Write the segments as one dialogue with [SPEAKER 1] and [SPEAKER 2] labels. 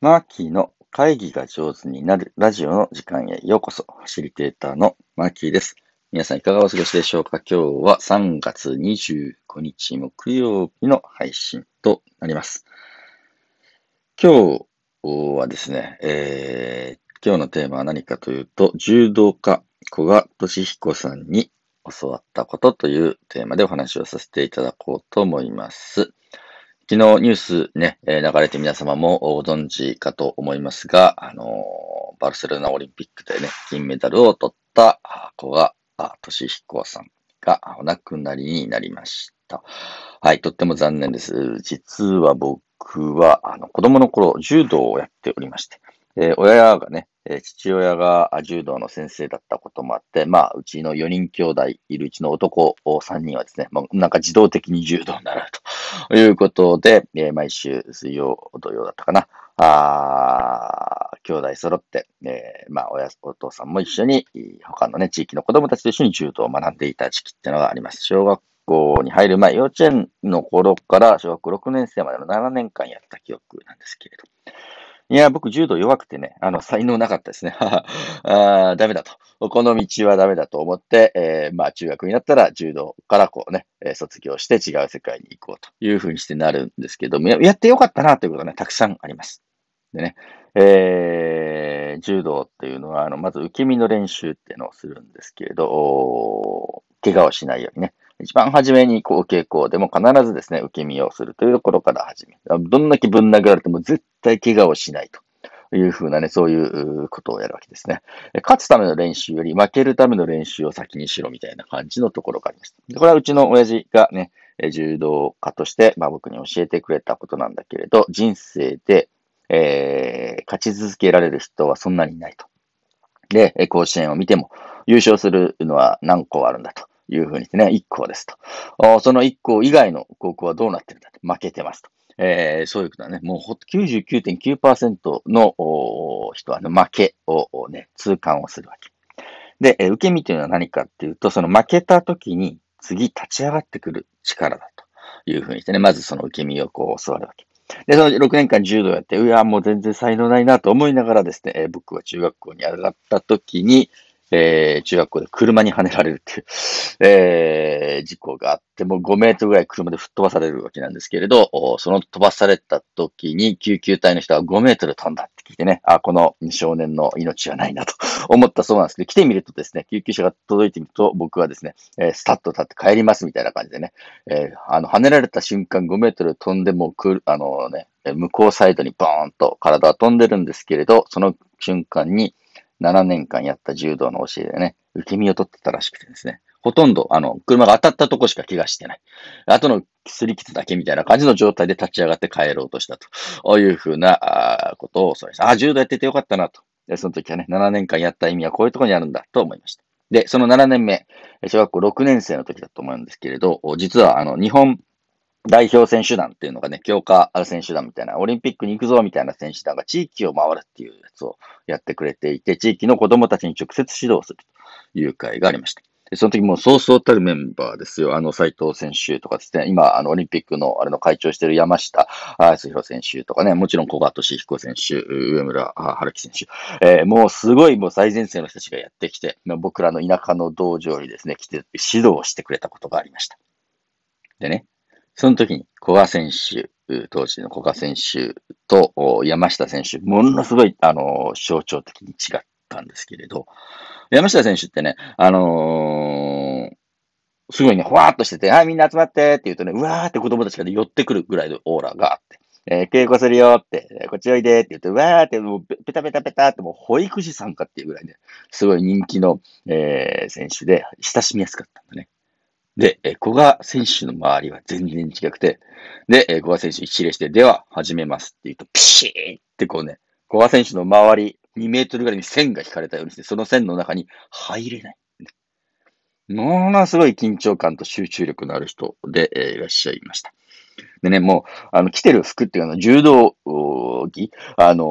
[SPEAKER 1] マーキーの会議が上手になるラジオの時間へようこそ。ファシリテーターのマーキーです。皆さんいかがお過ごしでしょうか？今日は3月25日木曜日の配信となります。今日はですね、えー、今日のテーマは何かというと、柔道家古賀俊彦さんに教わったことというテーマでお話をさせていただこうと思います。昨日ニュースね、流れて皆様もご存知かと思いますが、あの、バルセロナオリンピックでね、金メダルを取った子が、俊彦さんがお亡くなりになりました。はい、とっても残念です。実は僕は、あの、子供の頃、柔道をやっておりまして、えー、親がね、え父親が柔道の先生だったこともあって、まあ、うちの4人兄弟いるうちの男3人はですね、まあ、なんか自動的に柔道を習うとということで、えー、毎週水曜、土曜だったかな、あ兄弟揃って、えー、まあ、親、お父さんも一緒に、他のね、地域の子供たちと一緒に柔道を学んでいた時期っていうのがあります。小学校に入る前、幼稚園の頃から小学校6年生までの7年間やった記憶なんですけれど。いや、僕、柔道弱くてね、あの、才能なかったですね。あダメだと。この道はダメだと思って、えー、まあ、中学になったら柔道からこうね、え、卒業して違う世界に行こうというふうにしてなるんですけども、やってよかったなということがね、たくさんあります。でね、えー、柔道っていうのは、あの、まず受け身の練習っていうのをするんですけれど、怪我をしないようにね、一番初めにこう傾向でも必ずですね、受け身をするというところから始め。どんだけぶん殴られても絶対怪我をしないというふうなね、そういうことをやるわけですね。勝つための練習より負けるための練習を先にしろみたいな感じのところがあります。これはうちの親父がね、柔道家として、まあ、僕に教えてくれたことなんだけれど、人生で、えー、勝ち続けられる人はそんなにいないと。で、甲子園を見ても優勝するのは何個あるんだと。いうふうにしてね、1校ですと。その1校以外の高校はどうなってるんだと。負けてますと。えー、そういうことはね、もう99.9%の人は、ね、負けをね、痛感をするわけ。で、受け身というのは何かっていうと、その負けた時に次立ち上がってくる力だというふうにしてね、まずその受け身をこう教わるわけ。で、その6年間柔道やって、うわ、もう全然才能ないなと思いながらですね、え僕は中学校に上がった時に、えー、中学校で車にはねられるっていう、えー、事故があって、もう5メートルぐらい車で吹っ飛ばされるわけなんですけれど、その飛ばされた時に救急隊の人は5メートル飛んだって聞いてね、あ、この少年の命はないなと 思ったそうなんですけど、来てみるとですね、救急車が届いてみると、僕はですね、えー、スタッと立って帰りますみたいな感じでね、えー、あの、跳ねられた瞬間5メートル飛んでもくる、あのね、向こうサイドにボーンと体は飛んでるんですけれど、その瞬間に、7年間やった柔道の教えでね、受け身を取ってたらしくてですね、ほとんど、あの、車が当たったとこしか怪我してない。後のすり傷だけみたいな感じの状態で立ち上がって帰ろうとしたというふうなことをそうです。あ、柔道やっててよかったなと。その時はね、7年間やった意味はこういうところにあるんだと思いました。で、その7年目、小学校6年生の時だと思うんですけれど、実はあの、日本代表選手団っていうのがね、強化ある選手団みたいな、オリンピックに行くぞみたいな選手団が地域を回るっていうやつをやってくれていて、地域の子供たちに直接指導するという会がありました。でその時もそうそうたるメンバーですよ。あの、斎藤選手とかですね、今、あの、オリンピックの、あれの会長してる山下康弘選手とかね、もちろん小川俊彦選手、上村春樹選手、えー、もうすごいもう最前線の人たちがやってきて、僕らの田舎の道場にですね、来て指導してくれたことがありました。でね、その時に古賀選手、当時の古賀選手と山下選手、ものすごい、あの、象徴的に違ったんですけれど、山下選手ってね、あのー、すごいね、ふわーっとしてて、はい、みんな集まってって言うとね、うわーって子供たちが、寄ってくるぐらいのオーラがあって、えー、稽古するよって、こっちおいでって言って、うわーって、もうペタペタペタってもう保育士さんかっていうぐらいね、すごい人気の、えー、選手で、親しみやすかったんだね。で、え古賀選手の周りは全然違くて、で、え古賀選手一礼して、では始めますって言うと、ピシーってこうね、古賀選手の周り2メートルぐらいに線が引かれたようにして、その線の中に入れない。ものすごい緊張感と集中力のある人で、え、いらっしゃいました。でね、もう、あの、着てる服っていうのは、柔道着、あの、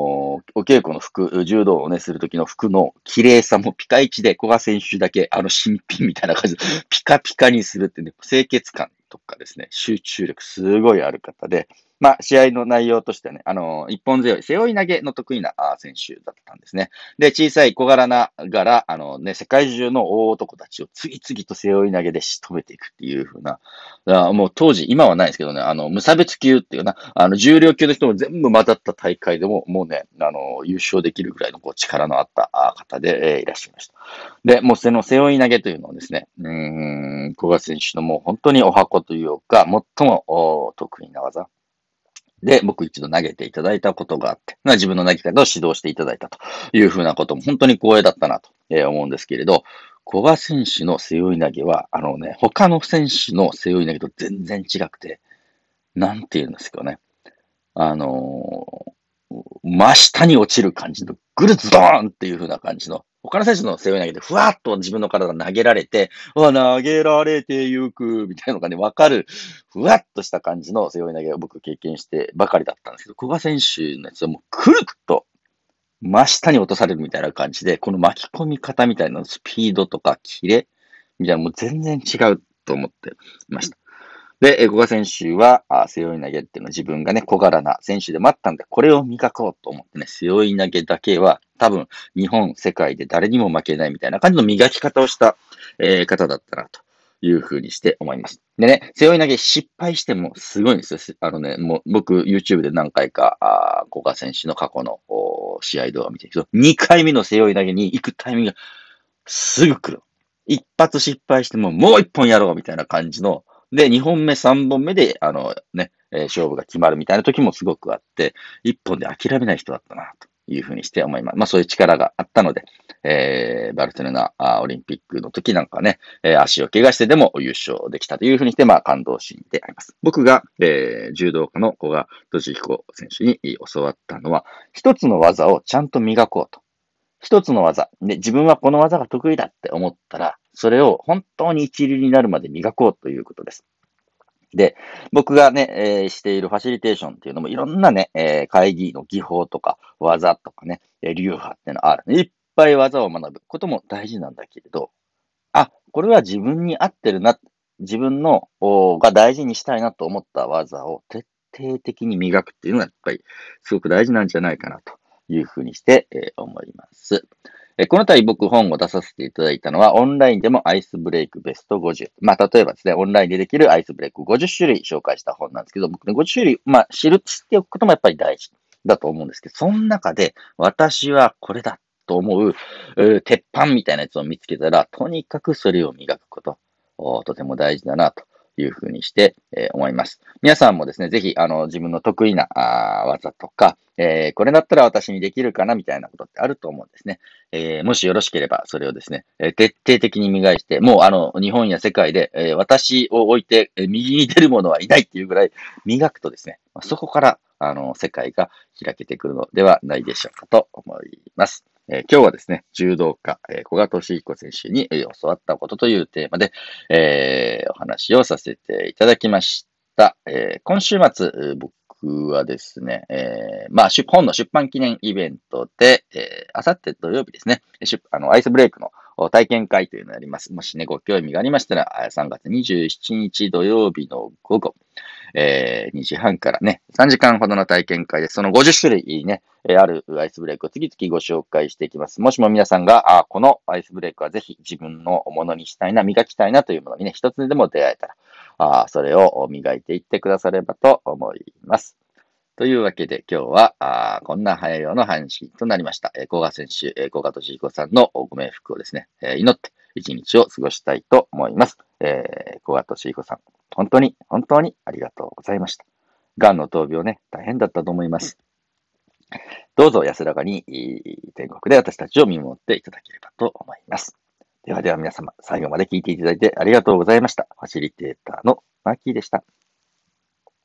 [SPEAKER 1] お稽古の服、柔道をね、するときの服の綺麗さもピカイチで、古賀選手だけ、あの、新品みたいな感じで、ピカピカにするってね、清潔感とかですね、集中力すごいある方で、まあ、試合の内容としてはね、あの、一本強い、背負い投げの得意な選手だったんですね。で、小さい小柄ながら、あのね、世界中の大男たちを次々と背負い投げで仕留めていくっていう風な、もう当時、今はないですけどね、あの、無差別級っていうな、あの、重量級の人も全部混ざった大会でも、もうね、あの、優勝できるぐらいのこう力のあった方で、え、いらっしゃいました。で、もうその背負い投げというのはですね、うん、古賀選手のもう本当にお箱というか、最も得意な技。で、僕一度投げていただいたことがあって、まあ、自分の投げ方を指導していただいたというふうなことも本当に光栄だったなと思うんですけれど、古賀選手の背負い投げは、あのね、他の選手の背負い投げと全然違くて、なんて言うんですかね。あのー、真下に落ちる感じの、ぐるズドーンっていう風な感じの、他の選手の背負い投げでふわっと自分の体投げられて、うわ、投げられてゆく、みたいなのがね、わかる、ふわっとした感じの背負い投げを僕経験してばかりだったんですけど、古賀選手のやつはもうくるっと真下に落とされるみたいな感じで、この巻き込み方みたいなスピードとかキレみたいなもう全然違うと思っていました。で、古賀選手は、背負い投げっていうのは自分がね、小柄な選手でもあったんで、これを磨こうと思ってね、背負い投げだけは、多分、日本、世界で誰にも負けないみたいな感じの磨き方をした、えー、方だったな、というふうにして思います。でね、背負い投げ失敗してもすごいんですよ。あのね、もう僕、YouTube で何回か、あ古賀選手の過去の試合動画見てるけど、2回目の背負い投げに行くタイミングがすぐ来る。一発失敗してももう一本やろうみたいな感じの、で、2本目、3本目で、あのね、えー、勝負が決まるみたいな時もすごくあって、1本で諦めない人だったな、というふうにして思います。まあそういう力があったので、えー、バルセロナオリンピックの時なんかね、えー、足を怪我してでも優勝できたというふうにして、まあ感動シーンであります。僕が、えー、柔道家の古賀俊彦選手に教わったのは、一つの技をちゃんと磨こうと。一つの技。で、自分はこの技が得意だって思ったら、それを本当に一流になるまで磨こうということです。で、僕がね、えー、しているファシリテーションっていうのもいろんなね、えー、会議の技法とか技とかね、流派っていうのある。いっぱい技を学ぶことも大事なんだけれど、あ、これは自分に合ってるな、自分のが大事にしたいなと思った技を徹底的に磨くっていうのがやっぱりすごく大事なんじゃないかなというふうにして、えー、思います。この度僕本を出させていただいたのは、オンラインでもアイスブレイクベスト50。まあ、例えばですね、オンラインでできるアイスブレイク50種類紹介した本なんですけど、僕ね、50種類、まあ、知る、知っておくこともやっぱり大事だと思うんですけど、その中で、私はこれだと思う、う鉄板みたいなやつを見つけたら、とにかくそれを磨くこと、とても大事だなというふうにして、え、思います。皆さんもですね、ぜひ、あの、自分の得意なあ技とか、えー、これだったら私にできるかなみたいなことってあると思うんですね。えー、もしよろしければ、それをですね、え徹底的に磨いて、もうあの、日本や世界で、え私を置いて、え右に出る者はいないっていうぐらい磨くとですね、そこから、あの、世界が開けてくるのではないでしょうかと思います。えー、今日はですね、柔道家、えー、小賀俊彦選手に、教わったことというテーマで、えー、お話をさせていただきました。えー、今週末、僕はですね、えー、まあ、本の出版記念イベントで、えー、あさって土曜日ですね、あの、アイスブレイクの体験会というのをやります。もしね、ご興味がありましたら、3月27日土曜日の午後、えー、2時半からね、3時間ほどの体験会です、その50種類ね、あるアイスブレイクを次々ご紹介していきます。もしも皆さんが、あこのアイスブレイクはぜひ自分のものにしたいな、磨きたいなというものにね、一つでも出会えたら、あそれを磨いていってくださればと思います。というわけで今日は、あこんな早用の話となりました。えー、小賀選手、えー、小賀俊彦さんのご冥福をですね、えー、祈って一日を過ごしたいと思います。えー、小賀俊彦さん、本当に、本当にありがとうございました。癌の闘病ね、大変だったと思います。どうぞ安らかに天国で私たちを見守っていただければと思います。ではでは皆様、最後まで聞いていただいてありがとうございました。ファシリテーターのマーキーでした。